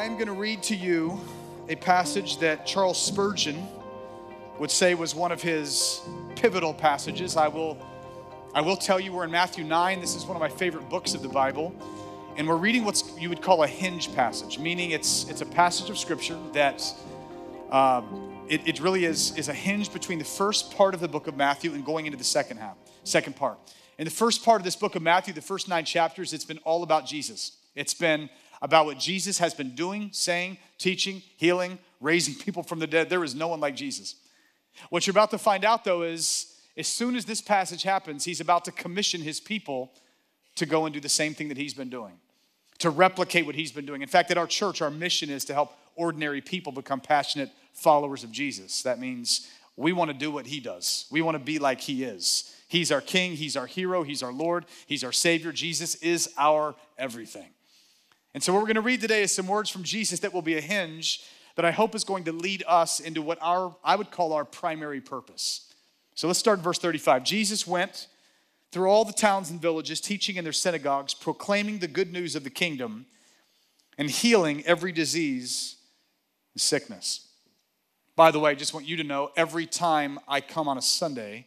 I'm going to read to you a passage that Charles Spurgeon would say was one of his pivotal passages. I will, I will tell you we're in Matthew 9. This is one of my favorite books of the Bible. And we're reading what you would call a hinge passage, meaning it's, it's a passage of scripture that um, it, it really is, is a hinge between the first part of the book of Matthew and going into the second half, second part. In the first part of this book of Matthew, the first nine chapters, it's been all about Jesus. It's been about what Jesus has been doing, saying, teaching, healing, raising people from the dead. There is no one like Jesus. What you're about to find out, though, is as soon as this passage happens, he's about to commission his people to go and do the same thing that he's been doing, to replicate what he's been doing. In fact, at our church, our mission is to help ordinary people become passionate followers of Jesus. That means we want to do what he does, we want to be like he is. He's our king, he's our hero, he's our Lord, he's our Savior. Jesus is our everything. And so, what we're going to read today is some words from Jesus that will be a hinge that I hope is going to lead us into what our, I would call our primary purpose. So, let's start in verse 35. Jesus went through all the towns and villages, teaching in their synagogues, proclaiming the good news of the kingdom, and healing every disease and sickness. By the way, I just want you to know every time I come on a Sunday,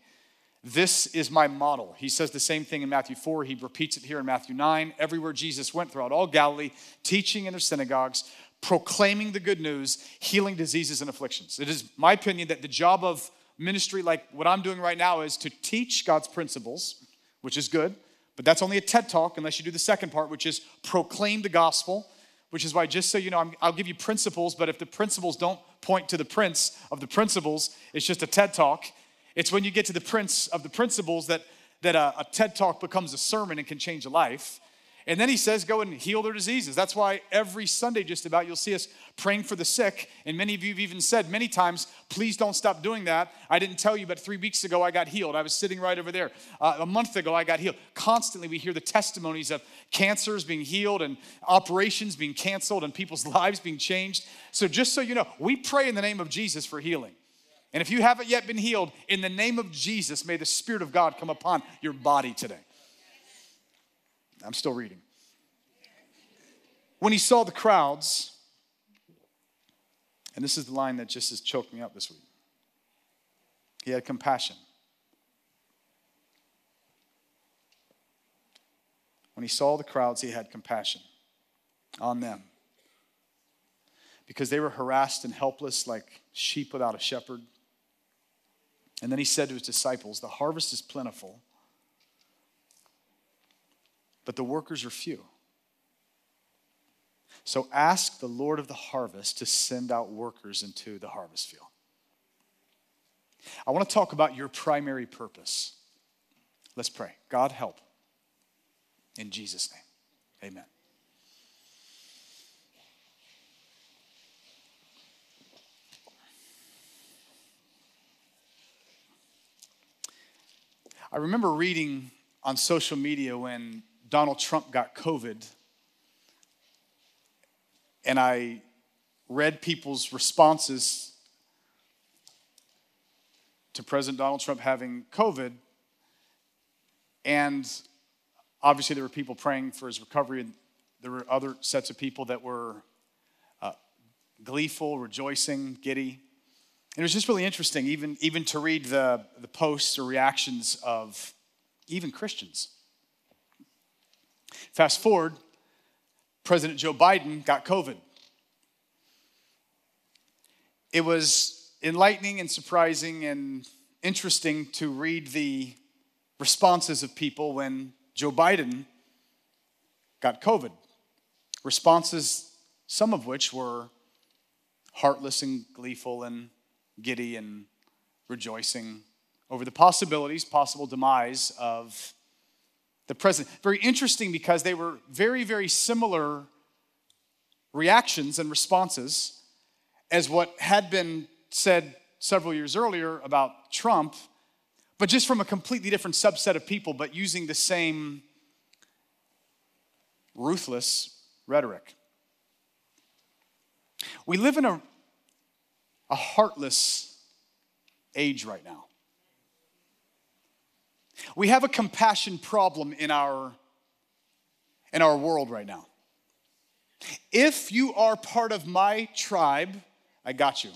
this is my model. He says the same thing in Matthew 4. He repeats it here in Matthew 9. Everywhere Jesus went throughout all Galilee, teaching in their synagogues, proclaiming the good news, healing diseases and afflictions. It is my opinion that the job of ministry, like what I'm doing right now, is to teach God's principles, which is good, but that's only a TED talk unless you do the second part, which is proclaim the gospel, which is why, just so you know, i will give you principles, but if the principles don't point to the prince of the principles, it's just a TED talk. It's when you get to the prince of the principles that, that a, a TED talk becomes a sermon and can change a life. And then he says, go and heal their diseases. That's why every Sunday, just about, you'll see us praying for the sick. And many of you have even said many times, please don't stop doing that. I didn't tell you, but three weeks ago I got healed. I was sitting right over there. Uh, a month ago I got healed. Constantly we hear the testimonies of cancers being healed and operations being canceled and people's lives being changed. So just so you know, we pray in the name of Jesus for healing. And if you haven't yet been healed, in the name of Jesus, may the Spirit of God come upon your body today. I'm still reading. When he saw the crowds, and this is the line that just has choked me up this week, he had compassion. When he saw the crowds, he had compassion on them because they were harassed and helpless like sheep without a shepherd. And then he said to his disciples, The harvest is plentiful, but the workers are few. So ask the Lord of the harvest to send out workers into the harvest field. I want to talk about your primary purpose. Let's pray. God, help. In Jesus' name, amen. I remember reading on social media when Donald Trump got COVID, and I read people's responses to President Donald Trump having COVID. And obviously, there were people praying for his recovery, and there were other sets of people that were uh, gleeful, rejoicing, giddy. And it was just really interesting, even, even to read the, the posts or reactions of even Christians. Fast forward, President Joe Biden got COVID. It was enlightening and surprising and interesting to read the responses of people when Joe Biden got COVID. Responses, some of which were heartless and gleeful and giddy and rejoicing over the possibilities, possible demise of the president. Very interesting because they were very, very similar reactions and responses as what had been said several years earlier about Trump, but just from a completely different subset of people, but using the same ruthless rhetoric. We live in a a heartless age right now. We have a compassion problem in our, in our world right now. If you are part of my tribe, I got you.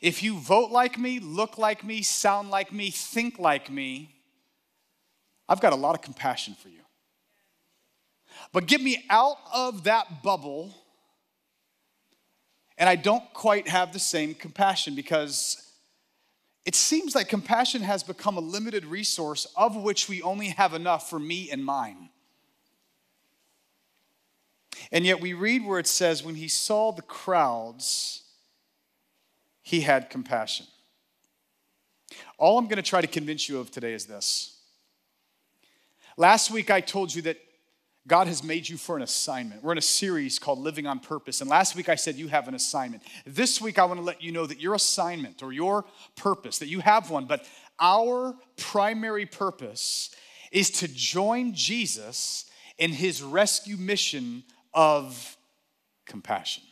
If you vote like me, look like me, sound like me, think like me, I've got a lot of compassion for you. But get me out of that bubble, and I don't quite have the same compassion because it seems like compassion has become a limited resource of which we only have enough for me and mine. And yet we read where it says, when he saw the crowds, he had compassion. All I'm going to try to convince you of today is this. Last week I told you that God has made you for an assignment. We're in a series called Living on Purpose. And last week I said you have an assignment. This week I want to let you know that your assignment or your purpose, that you have one, but our primary purpose is to join Jesus in his rescue mission of compassion.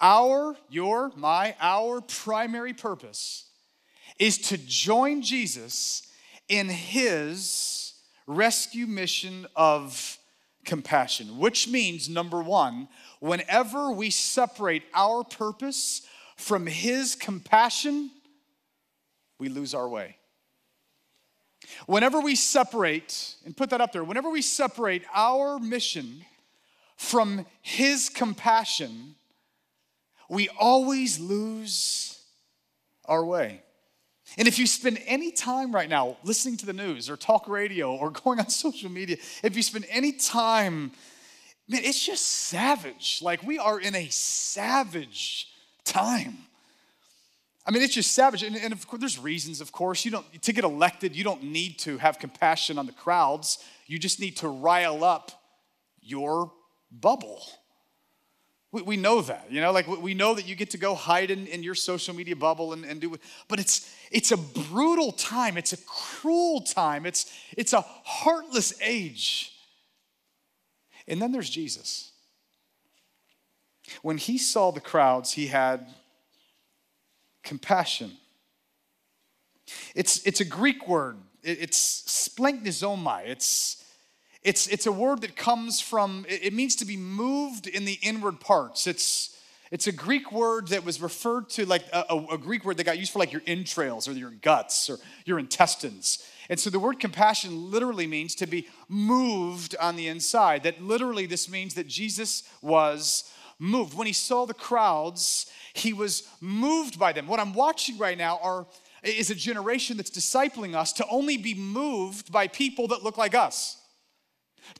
Our, your, my, our primary purpose is to join Jesus in his rescue mission of compassion, which means number one, whenever we separate our purpose from his compassion, we lose our way. Whenever we separate, and put that up there, whenever we separate our mission from his compassion, we always lose our way. And if you spend any time right now listening to the news or talk radio or going on social media, if you spend any time, man, it's just savage. Like we are in a savage time. I mean, it's just savage. And, and of course, there's reasons, of course. You don't to get elected, you don't need to have compassion on the crowds. You just need to rile up your bubble. We, we know that, you know, like we know that you get to go hide in, in your social media bubble and, and do it, but it's it's a brutal time, it's a cruel time, it's it's a heartless age. And then there's Jesus. When he saw the crowds, he had compassion. It's, it's a Greek word. It's splanchnizomai. It's it's, it's a word that comes from, it means to be moved in the inward parts. It's, it's a Greek word that was referred to like a, a, a, Greek word that got used for like your entrails or your guts or your intestines. And so the word compassion literally means to be moved on the inside. That literally this means that Jesus was moved. When he saw the crowds, he was moved by them. What I'm watching right now are is a generation that's discipling us to only be moved by people that look like us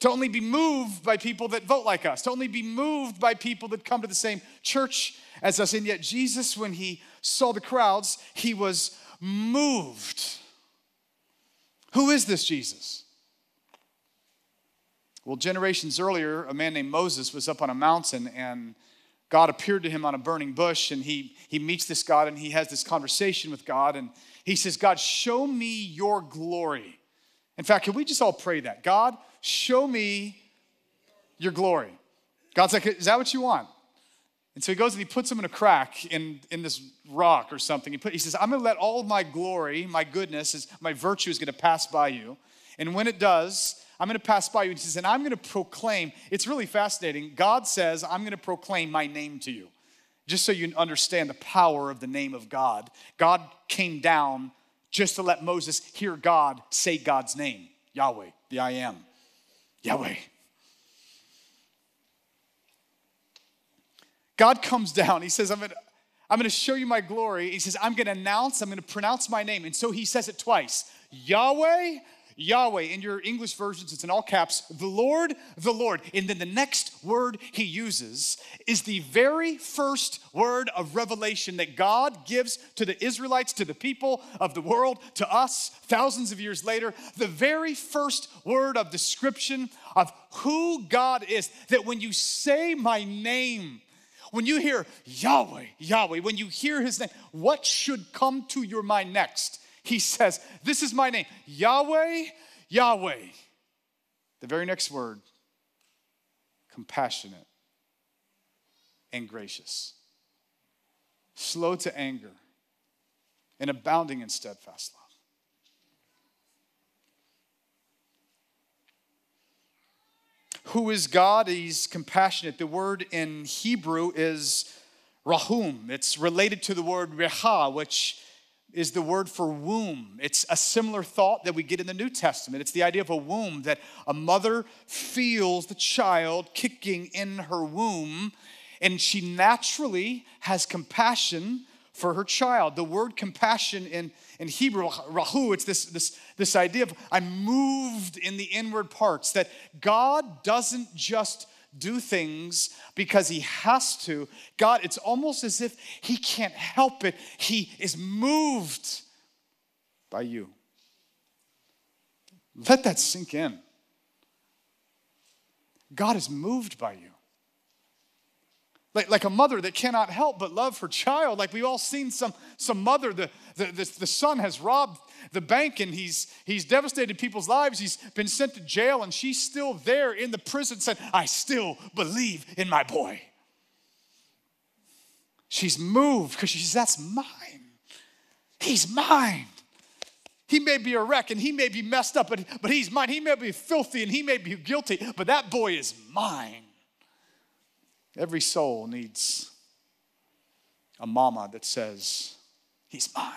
to only be moved by people that vote like us, to only be moved by people that come to the same church as us. And yet, Jesus, when he saw the crowds, he was moved. Who is this Jesus? Well, generations earlier, a man named Moses was up on a mountain and God appeared to him on a burning bush and he, he meets this God and he has this conversation with God and he says, God, show me your glory. In fact, can we just all pray that? God, Show me your glory. God's like, Is that what you want? And so he goes and he puts him in a crack in, in this rock or something. He, put, he says, I'm going to let all of my glory, my goodness, is, my virtue is going to pass by you. And when it does, I'm going to pass by you. And he says, and I'm going to proclaim. It's really fascinating. God says, I'm going to proclaim my name to you. Just so you understand the power of the name of God. God came down just to let Moses hear God say God's name, Yahweh, the I am. Yahweh. God comes down. He says, I'm going to I'm to show you my glory. He says, I'm going to announce, I'm going to pronounce my name. And so he says it twice Yahweh, Yahweh. In your English versions, it's in all caps, the Lord, the Lord. And then the next word he uses is the very first word of revelation that God gives to the Israelites, to the people of the world, to us thousands of years later. The very first word of description of who God is. That when you say my name, when you hear Yahweh, Yahweh, when you hear his name, what should come to your mind next? He says, This is my name, Yahweh, Yahweh. The very next word, compassionate and gracious, slow to anger, and abounding in steadfast love. Who is God? He's compassionate. The word in Hebrew is rahum. It's related to the word reha, which is the word for womb. It's a similar thought that we get in the New Testament. It's the idea of a womb that a mother feels the child kicking in her womb, and she naturally has compassion for her child. The word compassion in, in Hebrew, rahu, it's this, this, this idea of I'm moved in the inward parts, that God doesn't just do things because he has to. God, it's almost as if he can't help it. He is moved by you. Let that sink in. God is moved by you. Like, like a mother that cannot help but love her child. Like we've all seen some, some mother, the, the, the, the son has robbed the bank and he's, he's devastated people's lives. He's been sent to jail and she's still there in the prison saying, I still believe in my boy. She's moved because she says, That's mine. He's mine. He may be a wreck and he may be messed up, but, but he's mine. He may be filthy and he may be guilty, but that boy is mine. Every soul needs a mama that says, He's mine.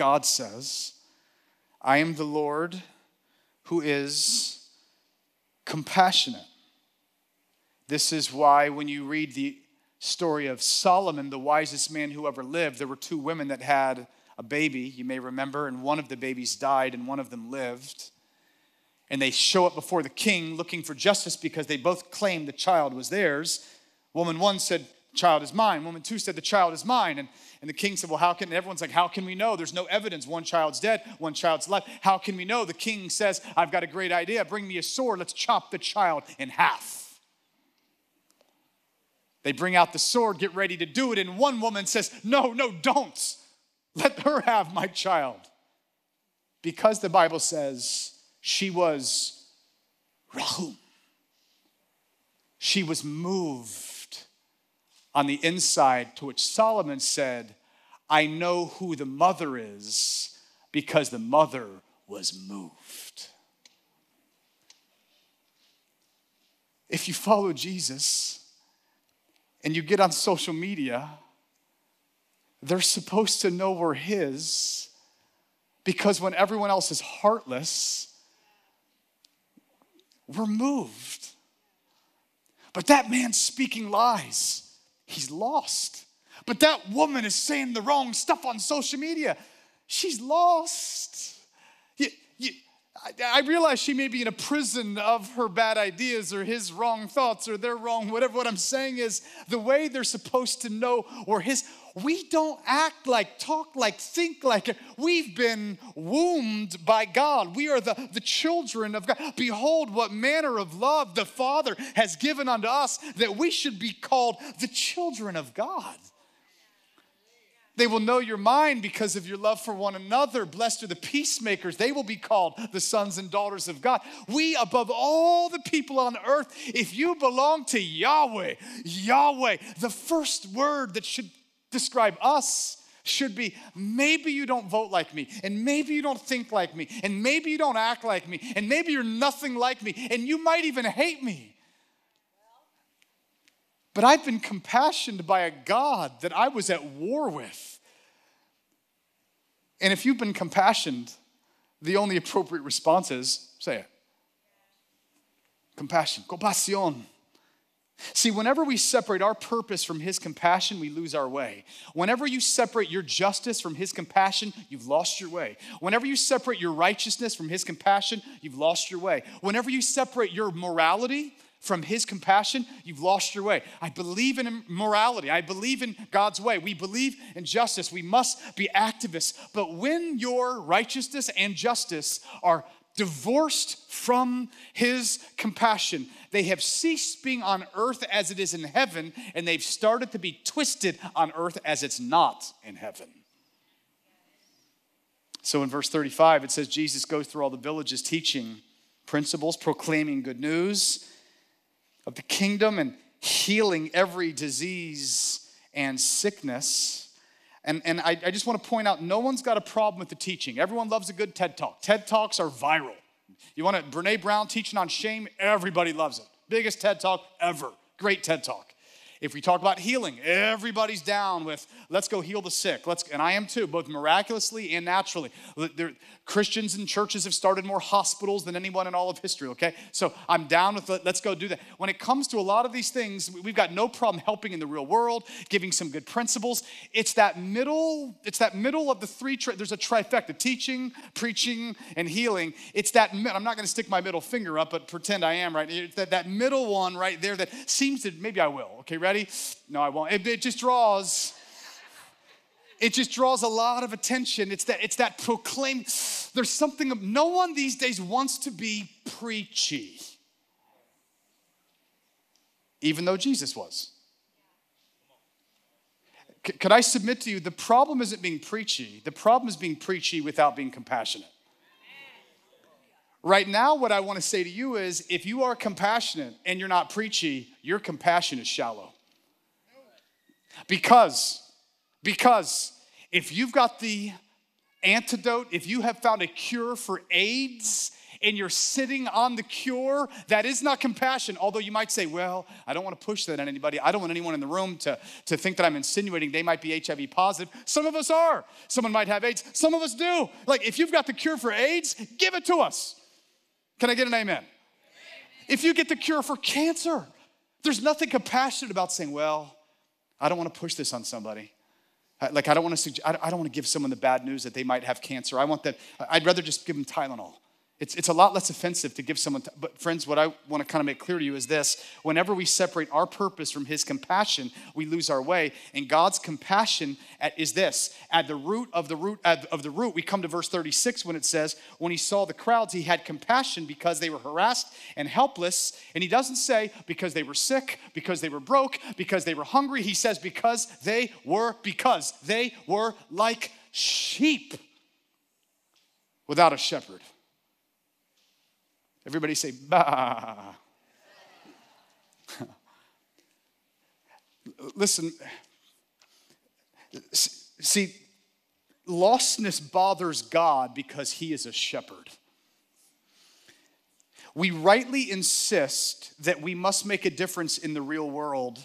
God says, I am the Lord who is compassionate. This is why, when you read the story of Solomon, the wisest man who ever lived, there were two women that had a baby, you may remember, and one of the babies died and one of them lived and they show up before the king looking for justice because they both claimed the child was theirs. Woman one said, Child is mine. Woman two said, The child is mine. And, and the king said, Well, how can, everyone's like, How can we know? There's no evidence. One child's dead, one child's left. How can we know? The king says, I've got a great idea. Bring me a sword. Let's chop the child in half. They bring out the sword, get ready to do it. And one woman says, No, no, don't. Let her have my child. Because the Bible says, she was Rahum. She was moved on the inside, to which Solomon said, I know who the mother is because the mother was moved. If you follow Jesus and you get on social media, they're supposed to know we're His because when everyone else is heartless, we're moved. But that man's speaking lies. He's lost. But that woman is saying the wrong stuff on social media. She's lost. I realize she may be in a prison of her bad ideas or his wrong thoughts or their wrong, whatever. What I'm saying is the way they're supposed to know or his, we don't act like, talk like, think like. We've been wombed by God. We are the, the children of God. Behold, what manner of love the Father has given unto us that we should be called the children of God. They will know your mind because of your love for one another. Blessed are the peacemakers. They will be called the sons and daughters of God. We, above all the people on earth, if you belong to Yahweh, Yahweh, the first word that should describe us should be maybe you don't vote like me, and maybe you don't think like me, and maybe you don't act like me, and maybe you're nothing like me, and you might even hate me. But I've been compassioned by a God that I was at war with. And if you've been compassioned, the only appropriate response is say it. Compassion, compasión. See, whenever we separate our purpose from His compassion, we lose our way. Whenever you separate your justice from His compassion, you've lost your way. Whenever you separate your righteousness from His compassion, you've lost your way. Whenever you separate your morality from his compassion, you've lost your way. I believe in morality. I believe in God's way. We believe in justice. We must be activists. But when your righteousness and justice are divorced from his compassion, they have ceased being on earth as it is in heaven, and they've started to be twisted on earth as it's not in heaven. So in verse 35, it says Jesus goes through all the villages teaching principles, proclaiming good news of the kingdom and healing every disease and sickness. And, and I, I just want to point out no one's got a problem with the teaching. Everyone loves a good TED Talk. TED Talks are viral. You want to, Brene Brown teaching on shame, everybody loves it. Biggest TED talk ever. Great TED talk. If we talk about healing, everybody's down with let's go heal the sick. Let's, and I am too, both miraculously and naturally. There, Christians and churches have started more hospitals than anyone in all of history, okay? So I'm down with let's go do that. When it comes to a lot of these things, we've got no problem helping in the real world, giving some good principles. It's that middle, it's that middle of the three, tri- there's a trifecta teaching, preaching, and healing. It's that, I'm not gonna stick my middle finger up, but pretend I am, right? It's that, that middle one right there that seems to, maybe I will, okay, ready? No, I won't. It, it just draws it just draws a lot of attention. It's that, it's that proclaim. There's something, no one these days wants to be preachy, even though Jesus was. C- could I submit to you, the problem isn't being preachy, the problem is being preachy without being compassionate. Right now, what I want to say to you is if you are compassionate and you're not preachy, your compassion is shallow. Because because if you've got the antidote, if you have found a cure for AIDS, and you're sitting on the cure, that is not compassion. Although you might say, well, I don't want to push that on anybody. I don't want anyone in the room to, to think that I'm insinuating they might be HIV positive. Some of us are. Someone might have AIDS. Some of us do. Like, if you've got the cure for AIDS, give it to us. Can I get an amen? amen. If you get the cure for cancer, there's nothing compassionate about saying, well, I don't want to push this on somebody. Like, I don't want to I don't want to give someone the bad news that they might have cancer. I want that, I'd rather just give them Tylenol. It's, it's a lot less offensive to give someone, but friends, what I want to kind of make clear to you is this whenever we separate our purpose from His compassion, we lose our way. And God's compassion at, is this at the root of the root of the root, we come to verse 36 when it says, When He saw the crowds, He had compassion because they were harassed and helpless. And He doesn't say because they were sick, because they were broke, because they were hungry. He says because they were, because they were like sheep without a shepherd. Everybody say, bah. Listen, see, lostness bothers God because he is a shepherd. We rightly insist that we must make a difference in the real world,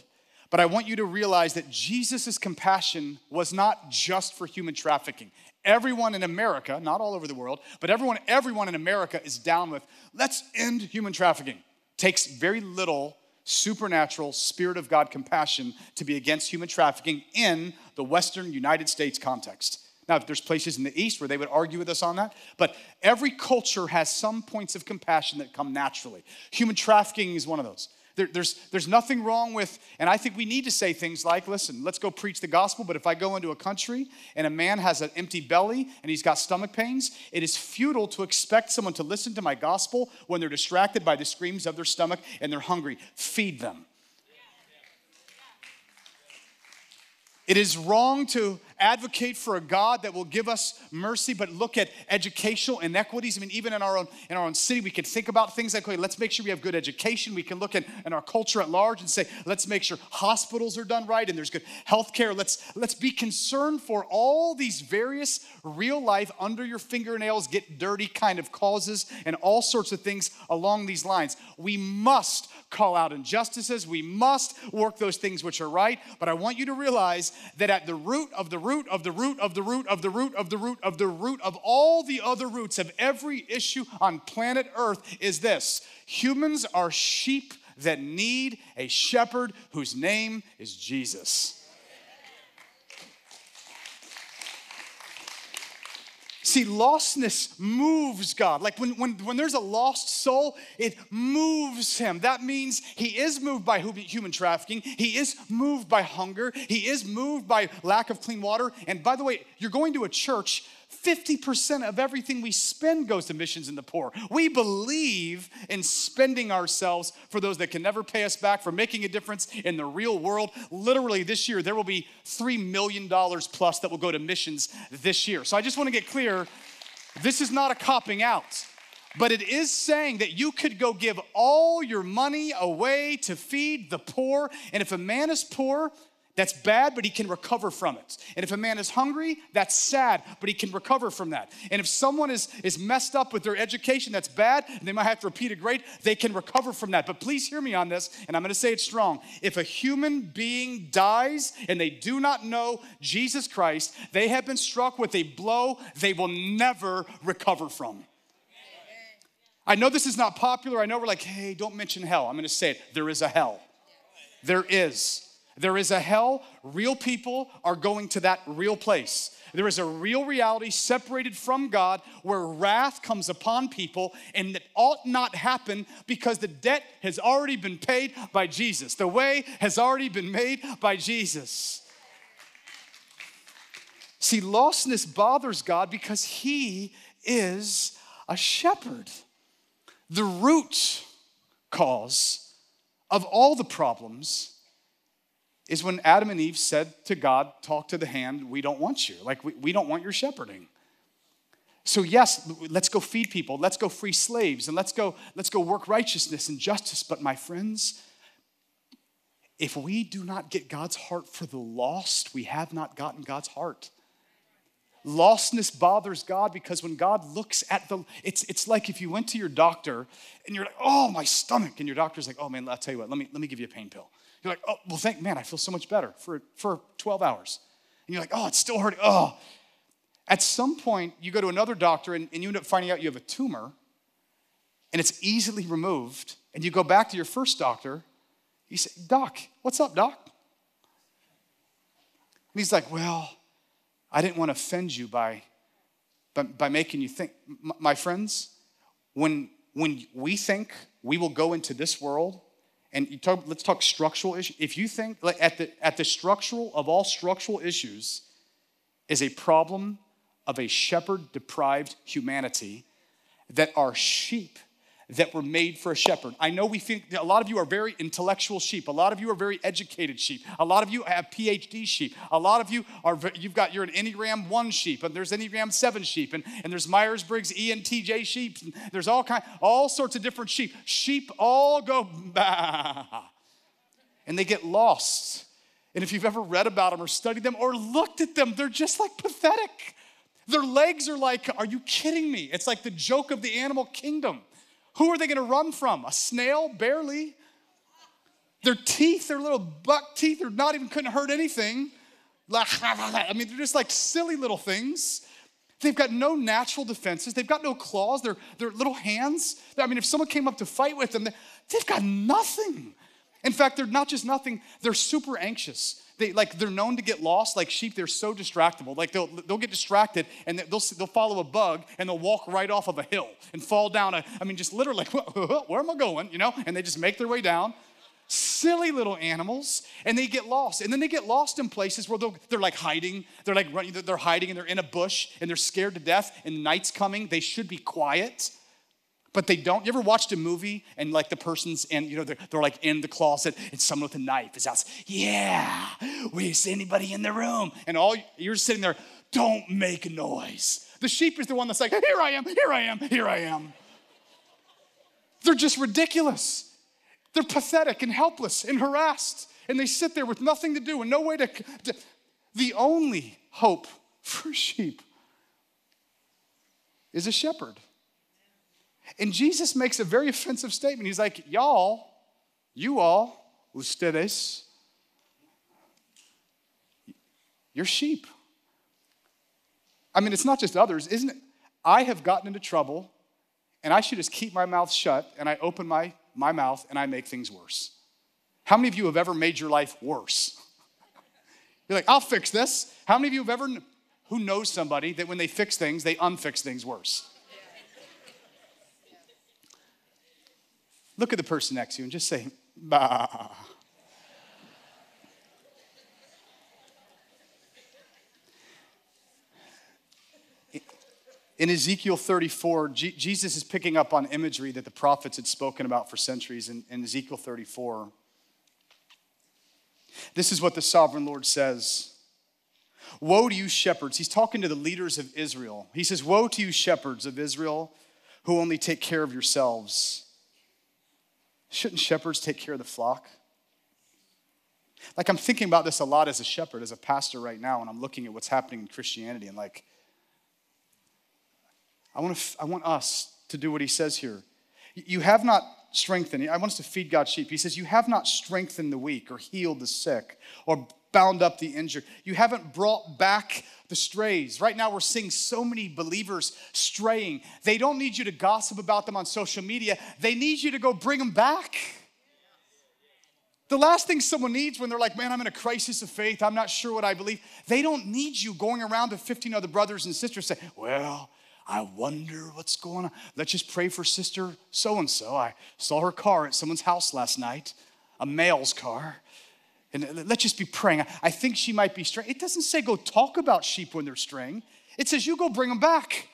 but I want you to realize that Jesus' compassion was not just for human trafficking everyone in America, not all over the world, but everyone, everyone in America is down with let's end human trafficking. Takes very little supernatural spirit of God compassion to be against human trafficking in the Western United States context. Now, if there's places in the East where they would argue with us on that, but every culture has some points of compassion that come naturally. Human trafficking is one of those. There, there's, there's nothing wrong with, and I think we need to say things like, listen, let's go preach the gospel, but if I go into a country and a man has an empty belly and he's got stomach pains, it is futile to expect someone to listen to my gospel when they're distracted by the screams of their stomach and they're hungry. Feed them. It is wrong to advocate for a God that will give us mercy, but look at educational inequities. I mean, even in our own in our own city, we can think about things like, okay, let's make sure we have good education. We can look at in our culture at large and say, let's make sure hospitals are done right and there's good health care. Let's let's be concerned for all these various real life under your fingernails get dirty kind of causes and all sorts of things along these lines. We must call out injustices. We must work those things which are right. But I want you to realize that at the root of the root of the root of the root of the root of the root of the root of all the other roots of every issue on planet Earth is this humans are sheep that need a shepherd whose name is Jesus. See, lostness moves God. Like when, when, when there's a lost soul, it moves him. That means he is moved by human trafficking. He is moved by hunger. He is moved by lack of clean water. And by the way, you're going to a church 50% of everything we spend goes to missions and the poor. We believe in spending ourselves for those that can never pay us back, for making a difference in the real world. Literally, this year, there will be $3 million plus that will go to missions this year. So I just want to get clear this is not a copping out. But it is saying that you could go give all your money away to feed the poor. And if a man is poor, That's bad, but he can recover from it. And if a man is hungry, that's sad, but he can recover from that. And if someone is, is messed up with their education, that's bad, and they might have to repeat a grade, they can recover from that. But please hear me on this, and I'm gonna say it strong. If a human being dies and they do not know Jesus Christ, they have been struck with a blow they will never recover from. I know this is not popular. I know we're like, hey, don't mention hell. I'm gonna say it. There is a hell. There is. There is a hell. Real people are going to that real place. There is a real reality separated from God where wrath comes upon people, and that ought not happen because the debt has already been paid by Jesus. The way has already been made by Jesus. See, lostness bothers God because He is a shepherd. The root cause of all the problems is when Adam and Eve said to God, Talk to the hand, we don't want you. Like, we, we don't want your shepherding. So, yes, let's go feed people, let's go free slaves, and let's go, let's go work righteousness and justice. But, my friends, if we do not get God's heart for the lost, we have not gotten God's heart. Lostness bothers God because when God looks at the, it's, it's like if you went to your doctor and you're like, oh, my stomach, and your doctor's like, oh man, I'll tell you what, let me, let me give you a pain pill. You're like, oh, well, thank man, I feel so much better for, for 12 hours. And you're like, oh, it's still hurting. Oh. At some point, you go to another doctor and, and you end up finding out you have a tumor and it's easily removed. And you go back to your first doctor. You say, Doc, what's up, Doc? And he's like, Well, I didn't want to offend you by, by, by making you think. M- my friends, when, when we think we will go into this world and talk, let's talk structural issues. If you think like at the at the structural of all structural issues is a problem of a shepherd deprived humanity that our sheep that were made for a shepherd. I know we think a lot of you are very intellectual sheep. A lot of you are very educated sheep. A lot of you have PhD sheep. A lot of you are you've got you're an Enneagram 1 sheep and there's Enneagram 7 sheep and, and there's Myers-Briggs ENTJ sheep. And there's all kind all sorts of different sheep. Sheep all go bah, and they get lost. And if you've ever read about them or studied them or looked at them, they're just like pathetic. Their legs are like, are you kidding me? It's like the joke of the animal kingdom. Who are they going to run from? A snail? Barely. Their teeth, their little buck teeth, are not even couldn't hurt anything. I mean, they're just like silly little things. They've got no natural defenses. They've got no claws. They're, they're little hands. I mean, if someone came up to fight with them, they've got nothing. In fact, they're not just nothing, they're super anxious. They like they're known to get lost. Like sheep, they're so distractible. Like they'll they'll get distracted and they'll they'll follow a bug and they'll walk right off of a hill and fall down. A, I mean, just literally, where am I going? You know? And they just make their way down. Silly little animals, and they get lost. And then they get lost in places where they're like hiding. They're like running. They're hiding and they're in a bush and they're scared to death. And night's coming. They should be quiet but they don't. You ever watched a movie and like the person's in, you know, they're, they're like in the closet and someone with a knife is out. Yeah, we see anybody in the room, and all you're sitting there. Don't make noise. The sheep is the one that's like, here I am, here I am, here I am. They're just ridiculous. They're pathetic and helpless and harassed, and they sit there with nothing to do and no way to. to the only hope for sheep is a shepherd. And Jesus makes a very offensive statement. He's like, Y'all, you all, ustedes, you're sheep. I mean, it's not just others, isn't it? I have gotten into trouble and I should just keep my mouth shut and I open my, my mouth and I make things worse. How many of you have ever made your life worse? You're like, I'll fix this. How many of you have ever, who knows somebody that when they fix things, they unfix things worse? Look at the person next to you and just say, bah. In Ezekiel 34, G- Jesus is picking up on imagery that the prophets had spoken about for centuries in, in Ezekiel 34. This is what the sovereign Lord says Woe to you, shepherds. He's talking to the leaders of Israel. He says, Woe to you, shepherds of Israel, who only take care of yourselves. Shouldn't shepherds take care of the flock? Like I'm thinking about this a lot as a shepherd, as a pastor right now, and I'm looking at what's happening in Christianity and like, I want, to, I want us to do what he says here. You have not strengthened, I want us to feed God's sheep. He says, You have not strengthened the weak or healed the sick or bound up the injured. You haven't brought back the strays. Right now, we're seeing so many believers straying. They don't need you to gossip about them on social media, they need you to go bring them back. The last thing someone needs when they're like, man, I'm in a crisis of faith, I'm not sure what I believe, they don't need you going around to 15 other brothers and sisters saying, well, I wonder what's going on. Let's just pray for sister so and so. I saw her car at someone's house last night, a male's car. And let's just be praying. I think she might be straying. It doesn't say go talk about sheep when they're straying. It says you go bring them back.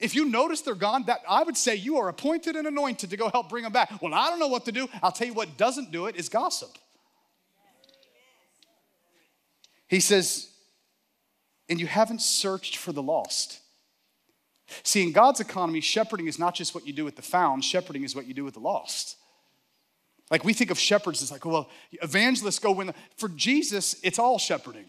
If you notice they're gone, that I would say you are appointed and anointed to go help bring them back. Well, I don't know what to do. I'll tell you what doesn't do it is gossip. He says, and you haven't searched for the lost. See, in God's economy, shepherding is not just what you do with the found, shepherding is what you do with the lost. Like we think of shepherds as like, well, evangelists go when, for Jesus, it's all shepherding.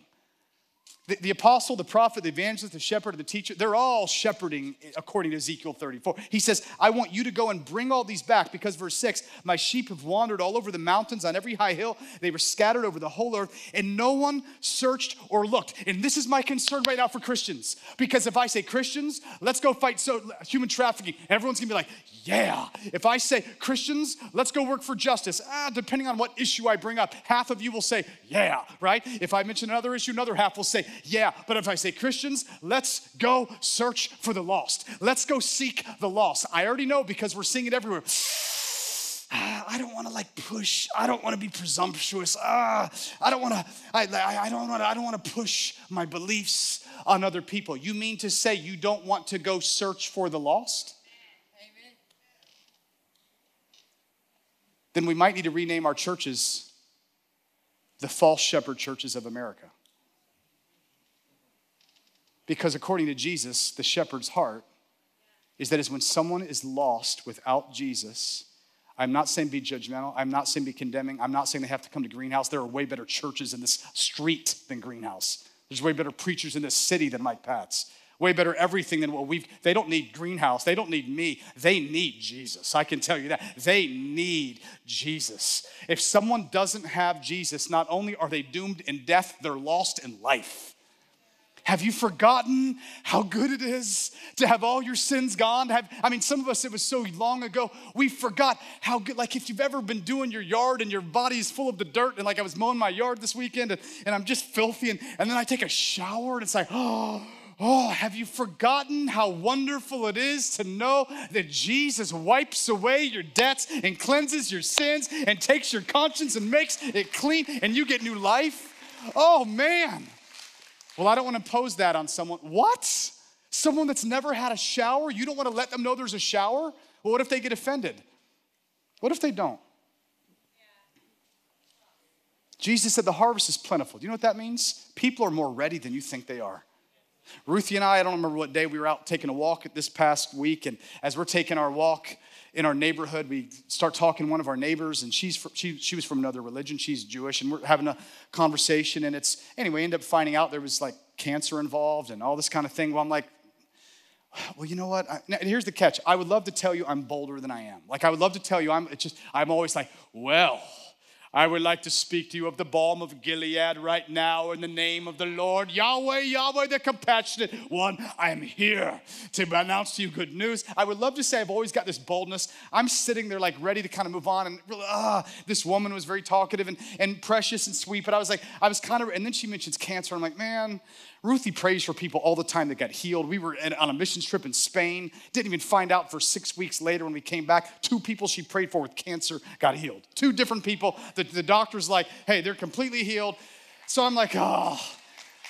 The, the, apostle, the prophet, the evangelist, the shepherd, the teacher, they're all shepherding according to Ezekiel 34. He says, I want you to go and bring all these back because, verse 6, my sheep have wandered all over the mountains, on every high hill. They were scattered over the whole earth, and no one searched or looked. And this is my concern right now for Christians because if I say Christians, let's go fight so, human trafficking, everyone's gonna be like, yeah. If I say Christians, let's go work for justice, ah, depending on what issue I bring up, half of you will say, yeah, right? If I mention another issue, another half will say, yeah, but if I say Christians, let's go search for the lost. Let's go seek the lost. I already know because we're seeing it everywhere. I don't want to like push. I don't want to be presumptuous. Ah, I don't want to. I, I, don't want. I don't want to push my beliefs on other people. You mean to say you don't want to go search for the lost? Amen. Then we might need to rename our churches the false shepherd churches of America. Because according to Jesus, the shepherd's heart is that is when someone is lost without Jesus. I'm not saying be judgmental. I'm not saying be condemning. I'm not saying they have to come to Greenhouse. There are way better churches in this street than Greenhouse. There's way better preachers in this city than Mike Pat's. Way better everything than what we've. They don't need Greenhouse. They don't need me. They need Jesus. I can tell you that. They need Jesus. If someone doesn't have Jesus, not only are they doomed in death, they're lost in life. Have you forgotten how good it is to have all your sins gone? Have, I mean, some of us, it was so long ago, we forgot how good, like if you've ever been doing your yard and your body is full of the dirt, and like I was mowing my yard this weekend and, and I'm just filthy, and, and then I take a shower and it's like, oh, Oh, have you forgotten how wonderful it is to know that Jesus wipes away your debts and cleanses your sins and takes your conscience and makes it clean and you get new life? Oh, man. Well, I don't want to impose that on someone. What? Someone that's never had a shower? You don't want to let them know there's a shower? Well, what if they get offended? What if they don't? Jesus said the harvest is plentiful. Do you know what that means? People are more ready than you think they are. Ruthie and I, I don't remember what day we were out taking a walk this past week, and as we're taking our walk, in our neighborhood, we start talking to one of our neighbors, and she's from, she, she was from another religion. She's Jewish, and we're having a conversation. And it's anyway, end up finding out there was like cancer involved and all this kind of thing. Well, I'm like, well, you know what? I, here's the catch. I would love to tell you I'm bolder than I am. Like I would love to tell you I'm. It's just I'm always like, well I would like to speak to you of the balm of Gilead right now in the name of the Lord. Yahweh, Yahweh, the compassionate one. I am here to announce to you good news. I would love to say I've always got this boldness. I'm sitting there like ready to kind of move on. And ah, this woman was very talkative and, and precious and sweet. But I was like, I was kind of, and then she mentions cancer. I'm like, man, Ruthie prays for people all the time that got healed. We were on a missions trip in Spain. Didn't even find out for six weeks later when we came back. Two people she prayed for with cancer got healed. Two different people. The, the doctor's like, hey, they're completely healed. So I'm like, oh,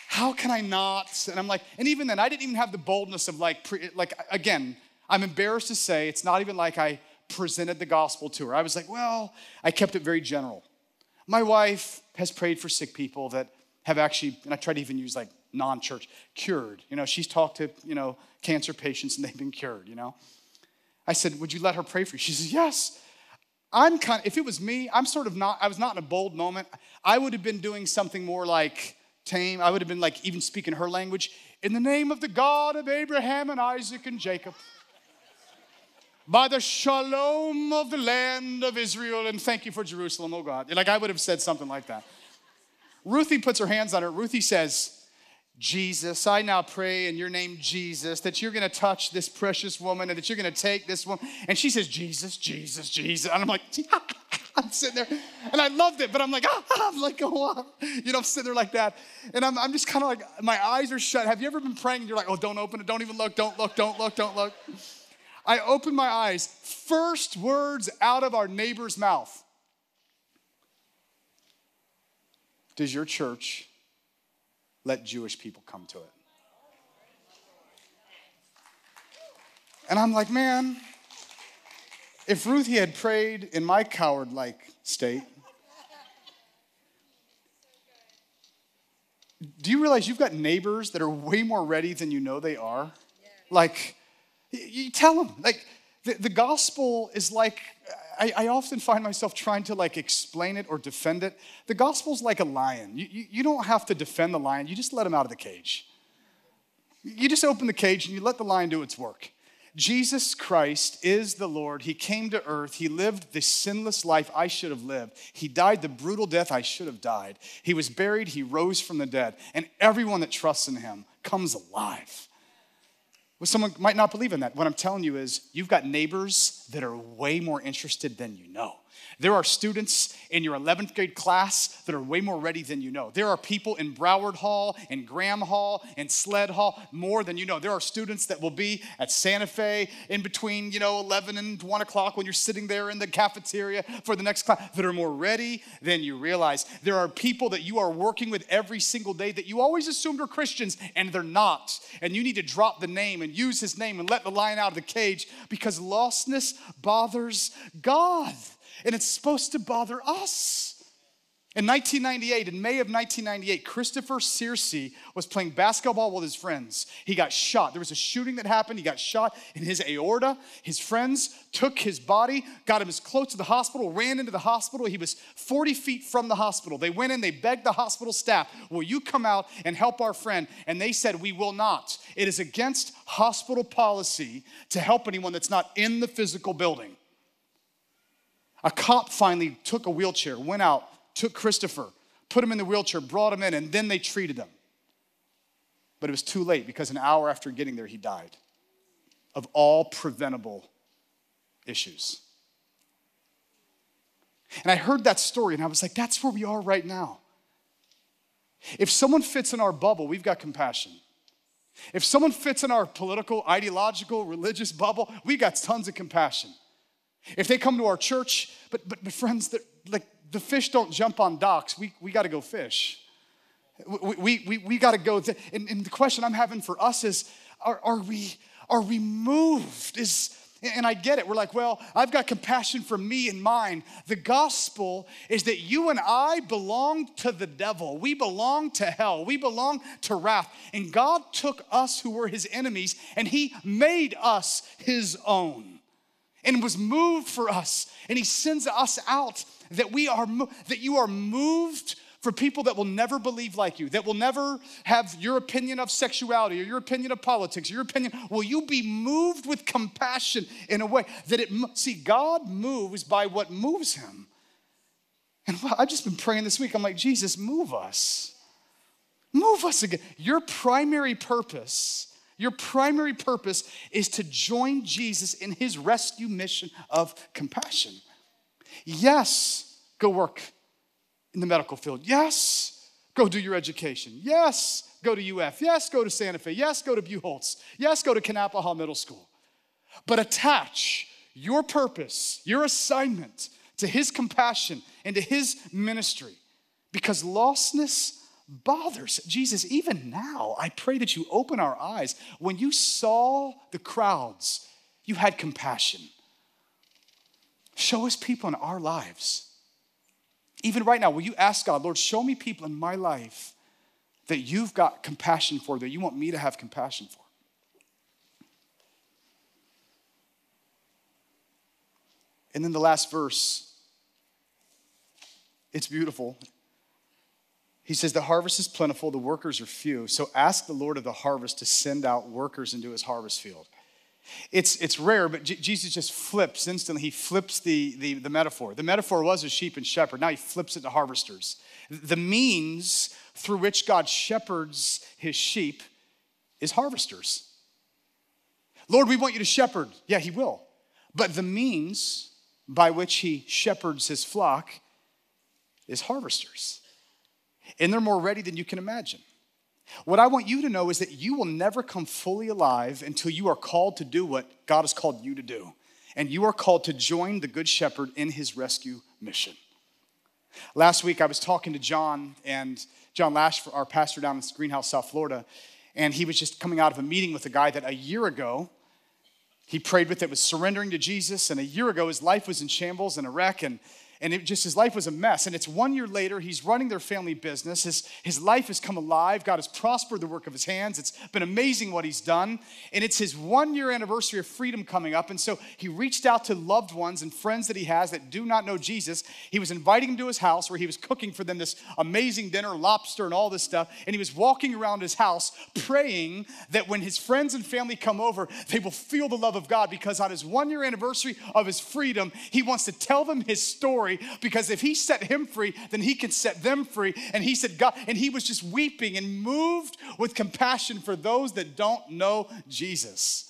how can I not? And I'm like, and even then, I didn't even have the boldness of like, pre, like again, I'm embarrassed to say it's not even like I presented the gospel to her. I was like, well, I kept it very general. My wife has prayed for sick people that have actually, and I tried to even use like non-church, cured. You know, she's talked to, you know, cancer patients and they've been cured, you know. I said, would you let her pray for you? She says, yes. I'm kind of, if it was me, I'm sort of not, I was not in a bold moment. I would have been doing something more like tame. I would have been like even speaking her language. In the name of the God of Abraham and Isaac and Jacob, by the shalom of the land of Israel, and thank you for Jerusalem, oh God. Like I would have said something like that. Ruthie puts her hands on her. Ruthie says, Jesus, I now pray in your name, Jesus, that you're gonna touch this precious woman and that you're gonna take this woman. And she says, Jesus, Jesus, Jesus. And I'm like, I'm sitting there and I loved it, but I'm like, ah, I'm like, oh, you know, I'm sitting there like that. And I'm, I'm just kind of like, my eyes are shut. Have you ever been praying and you're like, oh, don't open it, don't even look, don't look, don't look, don't look. I open my eyes, first words out of our neighbor's mouth. Does your church let Jewish people come to it. And I'm like, man, if Ruthie had prayed in my coward like state, do you realize you've got neighbors that are way more ready than you know they are? Like, you tell them, like, the, the gospel is like I, I, often find myself trying to like explain it or defend it. The gospel's like a lion. You, you, you don't have to defend the lion, you just let him out of the cage. You just open the cage and you let the lion do its work. Jesus Christ is the Lord. He came to earth. He lived the sinless life I should have lived. He died the brutal death I should have died. He was buried. He rose from the dead. And everyone that trusts in him comes alive. Well, someone might not believe in that. What I'm telling you is you've got neighbors that are way more interested than you know. There are students in your 11th grade class that are way more ready than you know. There are people in Broward Hall, in Graham Hall, in Sledd Hall, more than you know. There are students that will be at Santa Fe in between, you know, 11 and 1 o'clock when you're sitting there in the cafeteria for the next class that are more ready than you realize. There are people that you are working with every single day that you always assumed are Christians and they're not. And you need to drop the name and use his name and let the lion out of the cage because lostness bothers God and it's supposed to bother us. In 1998, in May of 1998, Christopher Sercye was playing basketball with his friends. He got shot. There was a shooting that happened. He got shot in his aorta. His friends took his body, got him as close to the hospital, ran into the hospital. He was 40 feet from the hospital. They went in, they begged the hospital staff, Will you come out and help our friend? And they said, We will not. It is against hospital policy to help anyone that's not in the physical building. A cop finally took a wheelchair, went out, took Christopher, put him in the wheelchair, brought him in, and then they treated him. But it was too late because an hour after getting there, he died of all preventable issues. And I heard that story and I was like, that's where we are right now. If someone fits in our bubble, we've got compassion. If someone fits in our political, ideological, religious bubble, we got tons of compassion. If they come to our church, but, but, but friends, like the fish don't jump on docks, we, we got to go fish. We, we, we, we got to go. Th- and, and the question I'm having for us is are, are, we, are we moved? Is, and I get it. We're like, well, I've got compassion for me and mine. The gospel is that you and I belong to the devil. We belong to hell. We belong to wrath. And God took us who were his enemies and he made us his own and was moved for us. And he sends us out that we are that you are moved for people that will never believe like you, that will never have your opinion of sexuality or your opinion of politics, or your opinion. Will you be moved with compassion in a way that it see God moves by what moves him. And I've just been praying this week. I'm like, Jesus, move us. Move us again. Your primary purpose your primary purpose is to join Jesus in his rescue mission of compassion. Yes, go work in the medical field. Yes, go do your education. Yes, go to UF. Yes, go to Santa Fe. Yes, go to Buchholz. Yes, go to Kanapaha Middle School. But attach your purpose, your assignment to his compassion and to his ministry because lostness bothers. Jesus, even now, I pray that you open our eyes. When you saw the crowds, you had compassion. Show us people in our lives. Even right now, will you ask God, Lord, show me people in my life that you've got compassion for, that you want me to have compassion for? And then the last verse, it's beautiful. He says, The harvest is plentiful, the workers are few. So ask the Lord of the harvest to send out workers into his harvest field. It's, it's rare, but J- Jesus just flips instantly. He flips the, the, the metaphor. The metaphor was a sheep and shepherd. Now he flips it to harvesters. The means through which God shepherds his sheep is harvesters. Lord, we want you to shepherd. Yeah, he will. But the means by which he shepherds his flock is harvesters. And they're more ready than you can imagine. What I want you to know is that you will never come fully alive until you are called to do what God has called you to do. And you are called to join the Good Shepherd in his rescue mission. Last week, I was talking to John and John Lash, our pastor down in Greenhouse, South Florida, and he was just coming out of a meeting with a guy that a year ago he prayed with that was surrendering to Jesus, and a year ago his life was in shambles and a wreck, and and it just his life was a mess. And it's one year later, he's running their family business. His, his life has come alive. God has prospered the work of his hands. It's been amazing what he's done. And it's his one year anniversary of freedom coming up. And so he reached out to loved ones and friends that he has that do not know Jesus. He was inviting them to his house where he was cooking for them this amazing dinner, lobster, and all this stuff. And he was walking around his house praying that when his friends and family come over, they will feel the love of God because on his one year anniversary of his freedom, he wants to tell them his story story because if he set him free, then he can set them free. And he said, God, and he was just weeping and moved with compassion for those that don't know Jesus.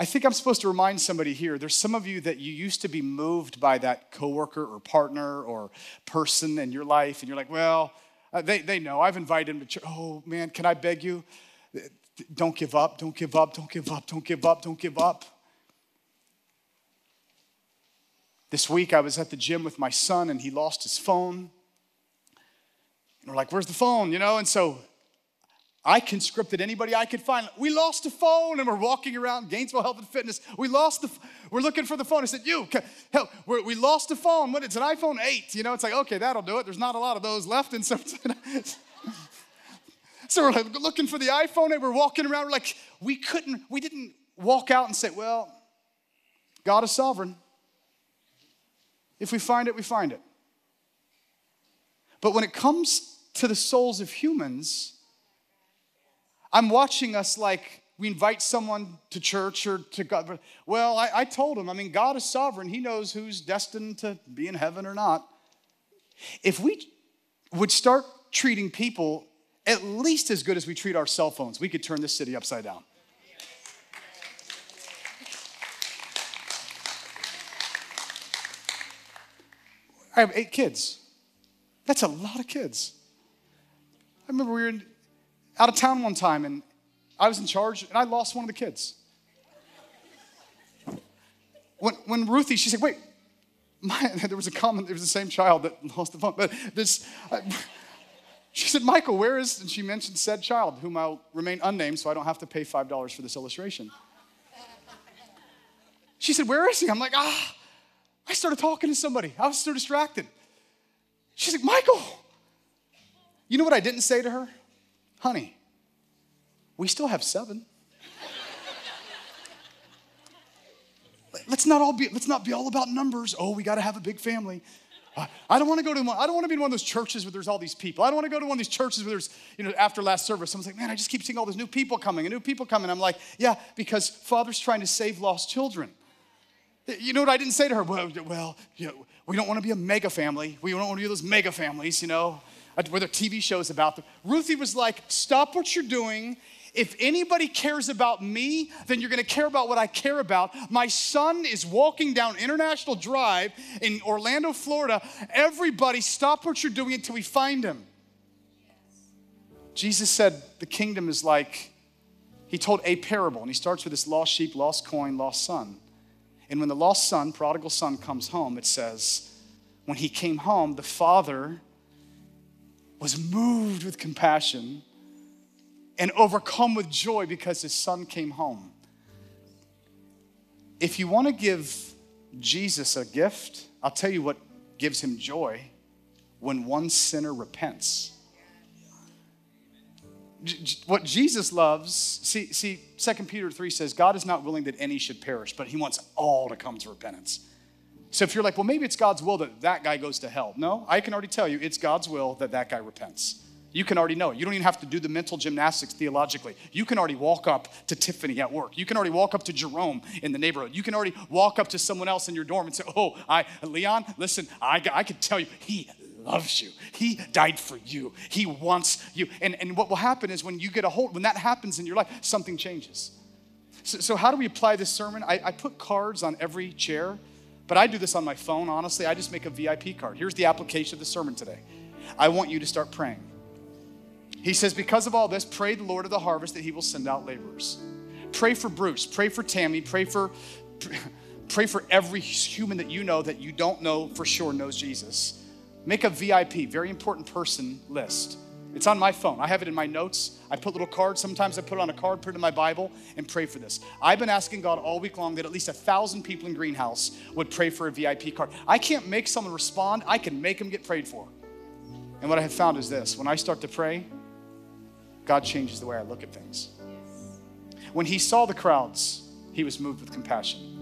I think I'm supposed to remind somebody here. There's some of you that you used to be moved by that coworker or partner or person in your life, and you're like, well, uh, they, they know. I've invited them to church. Oh, man, can I beg you? Don't give up, don't give up, don't give up, don't give up, don't give up. This week I was at the gym with my son and he lost his phone. And we're like, where's the phone? You know, and so I conscripted anybody I could find. We lost a phone, and we're walking around Gainesville Health and Fitness. We lost the. We're looking for the phone. I said, "You, hell, we lost the phone. What? It's an iPhone 8. You know, it's like, okay, that'll do it. There's not a lot of those left, and so, so we're like looking for the iPhone, and we're walking around. We're like, we couldn't. We didn't walk out and say, well, God is sovereign. If we find it, we find it. But when it comes to the souls of humans, I'm watching us like we invite someone to church or to God. Well, I, I told him, I mean, God is sovereign. He knows who's destined to be in heaven or not. If we would start treating people at least as good as we treat our cell phones, we could turn this city upside down. I have eight kids. That's a lot of kids. I remember we were in, out of town one time and I was in charge and I lost one of the kids. When, when Ruthie, she said, wait, my, there was a comment, there was the same child that lost the phone, but this, uh, she said, Michael, where is, and she mentioned said child, whom I'll remain unnamed so I don't have to pay $5 for this illustration. She said, where is he? I'm like, ah, I started talking to somebody. I was so distracted. She's like, Michael, you know what I didn't say to her? Honey, we still have seven. let's not all be let's not be all about numbers. Oh, we got to have a big family. I don't want to go to one, I don't want to be in one of those churches where there's all these people. I don't want to go to one of these churches where there's, you know, after last service, someone's like, man, I just keep seeing all these new people coming and new people coming. I'm like, yeah, because Father's trying to save lost children. You know what I didn't say to her? Well, well you know, we don't want to be a mega family. We don't want to be those mega families, you know, uh, where there TV shows about them. Ruthie was like, stop what you're doing. If anybody cares about me, then you're going to care about what I care about. My son is walking down International Drive in Orlando, Florida. Everybody, stop what you're doing until we find him. Jesus said the kingdom is like, he told a parable, and he starts with this lost sheep, lost coin, lost son. And when the lost son, prodigal son, comes home, it says, when he came home, the father was moved with compassion and overcome with joy because his son came home. If you want to give Jesus a gift, I'll tell you what gives him joy when one sinner repents. What Jesus loves, see, see, 2 Peter 3 says, God is not willing that any should perish, but he wants all to come to repentance. So if you're like, well, maybe it's God's will that that guy goes to hell. No, I can already tell you it's God's will that that guy repents. You can already know. You don't even have to do the mental gymnastics theologically. You can already walk up to Tiffany at work. You can already walk up to Jerome in the neighborhood. You can already walk up to someone else in your dorm and say, Oh, I, Leon, listen, I, I can tell you, he loves you. He died for you. He wants you. And, and what will happen is when you get a hold, when that happens in your life, something changes. So, so how do we apply this sermon? I, I put cards on every chair, but I do this on my phone, honestly. I just make a VIP card. Here's the application of the sermon today. I want you to start praying. He says, Because of all this, pray the Lord of the harvest that he will send out laborers. Pray for Bruce, pray for Tammy, pray for pray for every human that you know that you don't know for sure knows Jesus. Make a VIP, very important person list. It's on my phone. I have it in my notes. I put little cards. Sometimes I put it on a card, put it in my Bible, and pray for this. I've been asking God all week long that at least a thousand people in Greenhouse would pray for a VIP card. I can't make someone respond, I can make them get prayed for. And what I have found is this when I start to pray, God changes the way I look at things. When he saw the crowds, he was moved with compassion.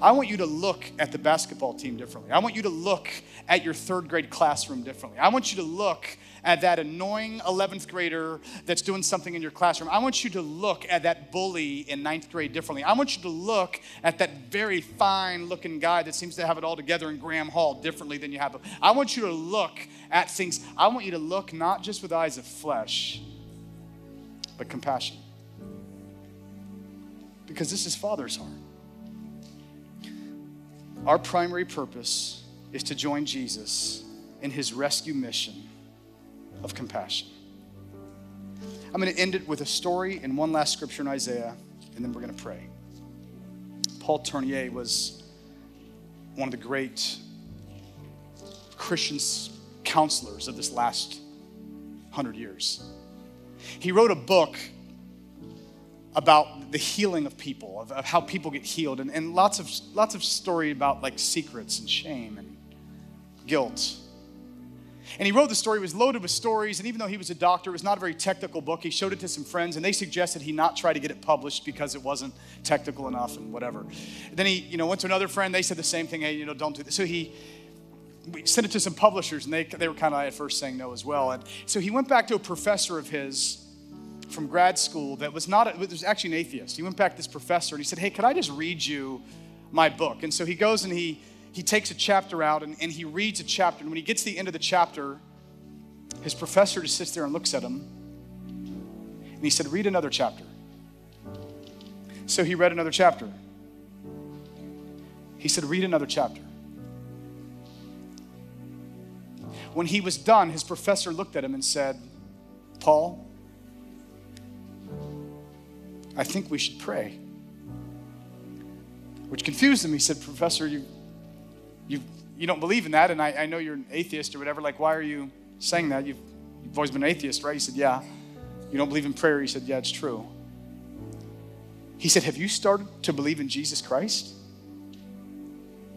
I want you to look at the basketball team differently. I want you to look at your third grade classroom differently. I want you to look at that annoying 11th grader that's doing something in your classroom. I want you to look at that bully in ninth grade differently. I want you to look at that very fine looking guy that seems to have it all together in Graham Hall differently than you have. I want you to look at things. I want you to look not just with eyes of flesh, but compassion. Because this is Father's heart. Our primary purpose is to join Jesus in his rescue mission of compassion. I'm going to end it with a story and one last scripture in Isaiah, and then we're going to pray. Paul Tournier was one of the great Christian counselors of this last hundred years. He wrote a book about the healing of people, of, of how people get healed, and, and lots of lots of story about like secrets and shame and guilt. And he wrote the story, it was loaded with stories, and even though he was a doctor, it was not a very technical book. He showed it to some friends, and they suggested he not try to get it published because it wasn't technical enough and whatever. And then he, you know, went to another friend, they said the same thing, hey, you know, don't do this. So he sent it to some publishers, and they, they were kind of at first saying no as well. And so he went back to a professor of his from grad school that was not, it was actually an atheist. He went back to this professor and he said, Hey, could I just read you my book? And so he goes and he, he takes a chapter out and, and he reads a chapter. And when he gets to the end of the chapter, his professor just sits there and looks at him. And he said, Read another chapter. So he read another chapter. He said, Read another chapter. When he was done, his professor looked at him and said, Paul, I think we should pray. Which confused him. He said, Professor, you, you, you don't believe in that, and I, I know you're an atheist or whatever. Like, why are you saying that? You've, you've always been an atheist, right? He said, Yeah. You don't believe in prayer? He said, Yeah, it's true. He said, Have you started to believe in Jesus Christ?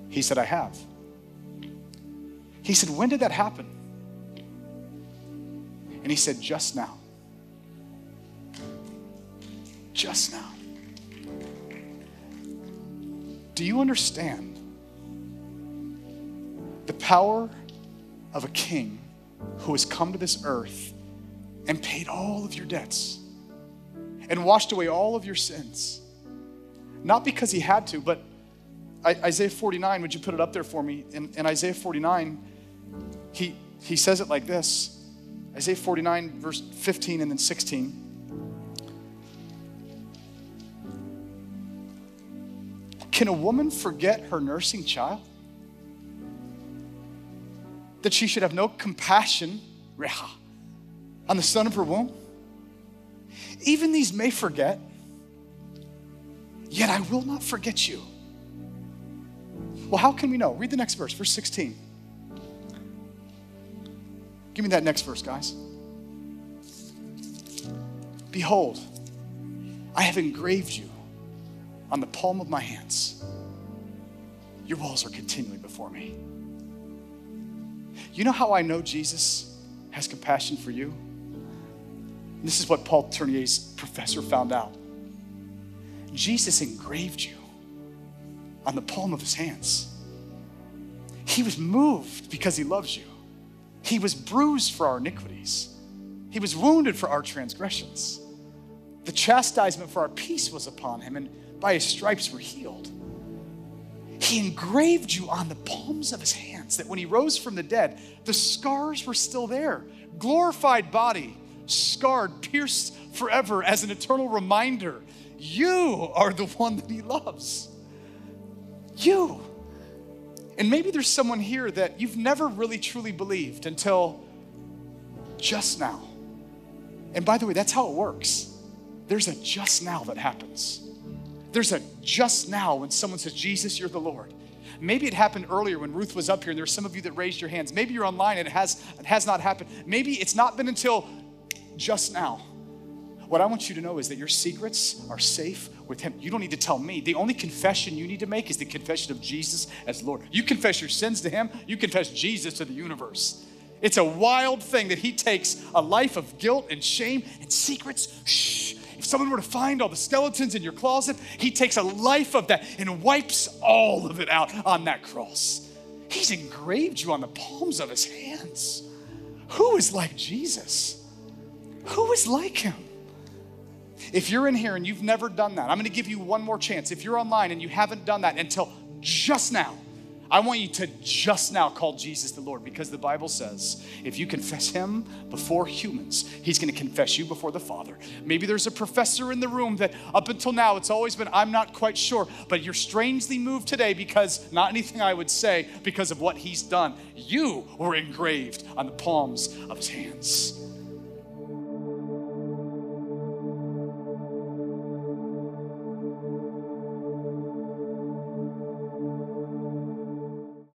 He said, I have. He said, When did that happen? And he said, Just now just now. Do you understand the power of a king who has come to this earth and paid all of your debts and washed away all of your sins? Not because he had to, but Isaiah 49, would you put it up there for me? In, in Isaiah 49, he, he says it like this Isaiah 49, verse 15 and then 16. Can a woman forget her nursing child? That she should have no compassion reha, on the son of her womb? Even these may forget, yet I will not forget you. Well, how can we know? Read the next verse, verse 16. Give me that next verse, guys. Behold, I have engraved you on the palm of my hands. Your walls are continually before me. You know how I know Jesus has compassion for you? This is what Paul Tournier's professor found out. Jesus engraved you on the palm of his hands. He was moved because he loves you. He was bruised for our iniquities. He was wounded for our transgressions. The chastisement for our peace was upon him, and by his stripes we're healed. He engraved you on the palms of his hands that when he rose from the dead, the scars were still there. Glorified body, scarred, pierced forever as an eternal reminder you are the one that he loves. You. And maybe there's someone here that you've never really truly believed until just now. And by the way, that's how it works. There's a just now that happens. There's a just now when someone says, Jesus, you're the Lord. Maybe it happened earlier when Ruth was up here, and there's some of you that raised your hands. Maybe you're online and it has, it has not happened. Maybe it's not been until just now. What I want you to know is that your secrets are safe with Him. You don't need to tell me. The only confession you need to make is the confession of Jesus as Lord. You confess your sins to Him, you confess Jesus to the universe. It's a wild thing that He takes a life of guilt and shame and secrets. Shh. Someone were to find all the skeletons in your closet, He takes a life of that and wipes all of it out on that cross. He's engraved you on the palms of His hands. Who is like Jesus? Who is like Him? If you're in here and you've never done that, I'm gonna give you one more chance. If you're online and you haven't done that until just now, I want you to just now call Jesus the Lord because the Bible says if you confess Him before humans, He's going to confess you before the Father. Maybe there's a professor in the room that up until now it's always been, I'm not quite sure, but you're strangely moved today because not anything I would say because of what He's done. You were engraved on the palms of His hands.